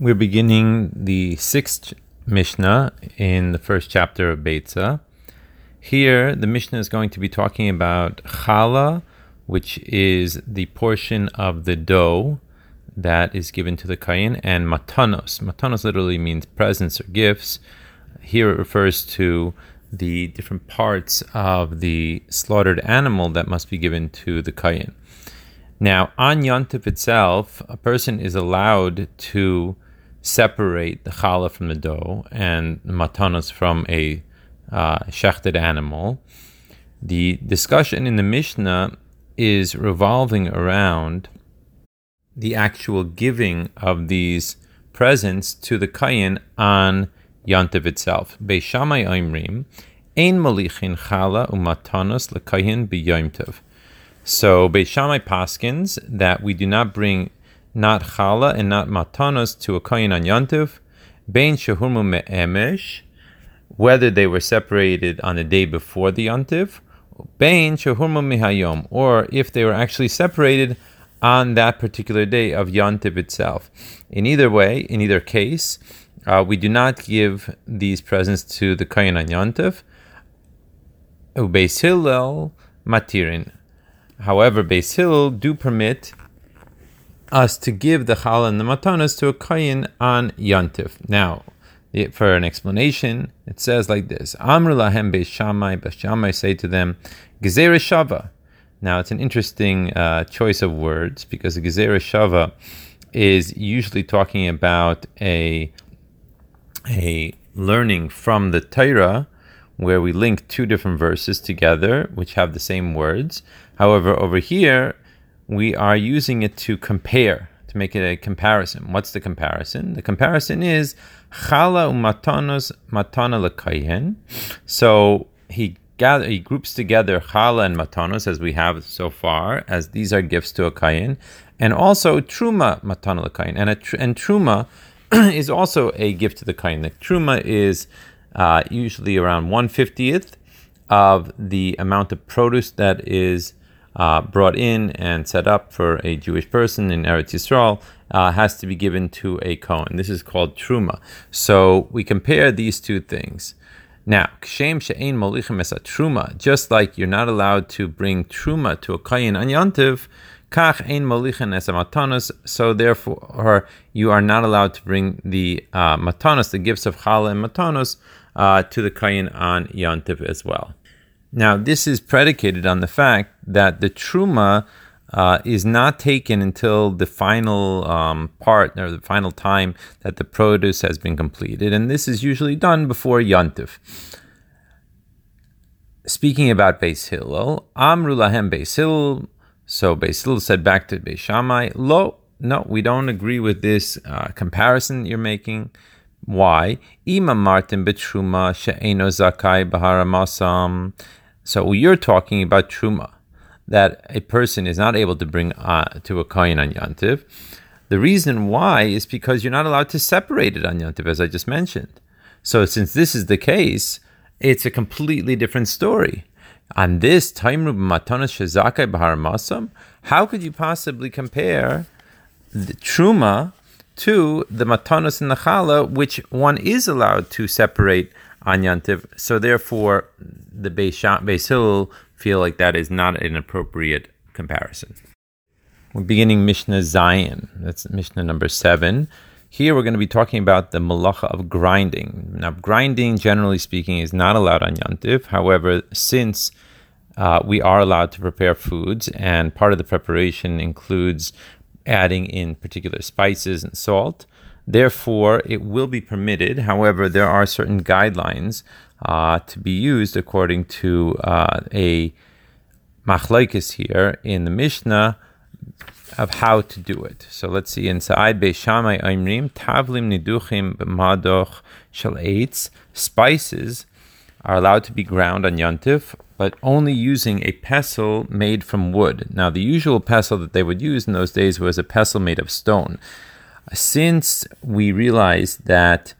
We're beginning the sixth Mishnah in the first chapter of Beitza. Here, the Mishnah is going to be talking about challah, which is the portion of the dough that is given to the kain, and matanos. Matanos literally means presents or gifts. Here it refers to the different parts of the slaughtered animal that must be given to the kain. Now, on Yontif itself, a person is allowed to separate the challah from the dough and matanos from a uh, shechted animal. The discussion in the Mishnah is revolving around the actual giving of these presents to the kayin on Yantiv itself. Beishamai Oimrim, Ein Malichin Chala Umatanos Lekayin B'Yomtiv. So Beishamai Paskins that we do not bring not challah and not matanos to a kohen on yantiv, bein shehurmu me'emesh, whether they were separated on the day before the yantiv, bein shehurmu mihayom, or if they were actually separated on that particular day of yantiv itself. In either way, in either case, uh, we do not give these presents to the kohen on yantiv. Beis Hillel matirin. However, Beis Hillel do permit us to give the challah and the matanas to a kayin on yantif. Now, for an explanation, it says like this: Amr lahem beishamai, beishamai say to them, gezerah shava. Now, it's an interesting uh, choice of words because gezerah shava is usually talking about a a learning from the Torah where we link two different verses together which have the same words. However, over here we are using it to compare, to make it a comparison. What's the comparison? The comparison is chala umatanos matana lekayen. So he gather, he groups together chala and matanos as we have so far, as these are gifts to a kayin, and also truma matana lekayen, and tr- and truma is also a gift to the kayin. The truma is uh, usually around one fiftieth of the amount of produce that is uh, brought in and set up for a Jewish person in Eretz Yisrael uh, has to be given to a Kohen. This is called Truma. So we compare these two things. Now, kshem she'ein molichem es truma, just like you're not allowed to bring truma to a kayin on yantiv, kach ein molichem es matanos, so therefore you are not allowed to bring the uh, the gifts of challah and matanos, uh, to the kayin on yantiv as well. Now, this is predicated on the fact that the truma uh, is not taken until the final um, part or the final time that the produce has been completed, and this is usually done before yontif. Speaking about Beis Hillel, Amru lahem Beis Hillel. So Beis Hillel said back to Beis Shammai, Lo, no, we don't agree with this uh, comparison you're making. Why? Im amartem betruma she'eno zakai baharamasam. So you're talking about truma, that a person is not able to bring uh, to a kohen on yantiv. The reason why is because you're not allowed to separate it on yantiv, as I just mentioned. So since this is the case, it's a completely different story. On this Taimru Matanas Shazakai Bahar Masam, how could you possibly compare the truma to the matanos and the challah, which one is allowed to separate on Yantiv. So therefore, the Beis Hillel feel like that is not an appropriate comparison. We're beginning Mishnah Zayin. That's Mishnah number seven. Here we're going to be talking about the malacha of grinding. Now, grinding, generally speaking, is not allowed on Yantiv. However, since uh, we are allowed to prepare foods, and part of the preparation includes adding in particular spices and salt, Therefore, it will be permitted. However, there are certain guidelines uh, to be used according to uh, a machlaikis here in the Mishnah of how to do it. So let's see inside Beishamai Aimrim Tavlim Niduchim B'Madoch Shel Eitz spices are allowed to be ground on Yontif, but only using a pestle made from wood. Now, the usual pestle that they would use in those days was a pestle made of stone. Since we realize that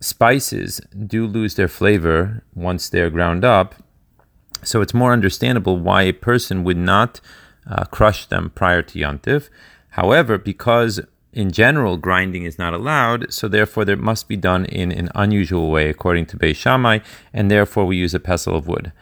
spices do lose their flavor once they're ground up, so it's more understandable why a person would not uh, crush them prior to Yontif. However, because in general, grinding is not allowed, so therefore there must be done in an unusual way according to Beis Shammai, and therefore we use a pestle of wood.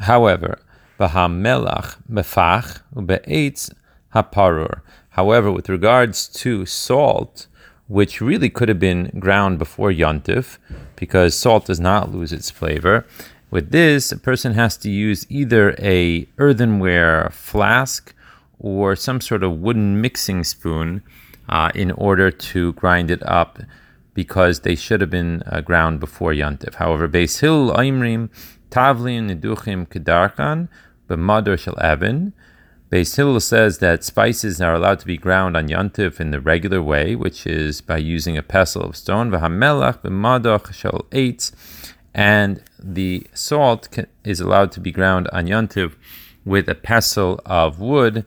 However, melach mefach ube'etz haparur. However, with regards to salt, which really could have been ground before yontif, because salt does not lose its flavor. With this, a person has to use either a earthenware flask or some sort of wooden mixing spoon uh, in order to grind it up because they should have been uh, ground before Yantif. However, Beis Hillel Aimrim Tavlin Niduchim Kedarkan B'Madoch Shel Evan. Beis Hillel says that spices are allowed to be ground on Yantif in the regular way, which is by using a pestle of stone. V'Hamelach B'Madoch Shel Eitz. And the salt is allowed to be ground on Yantiv with a pestle of wood.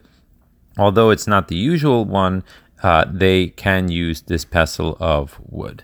Although it's not the usual one, uh, they can use this pestle of wood.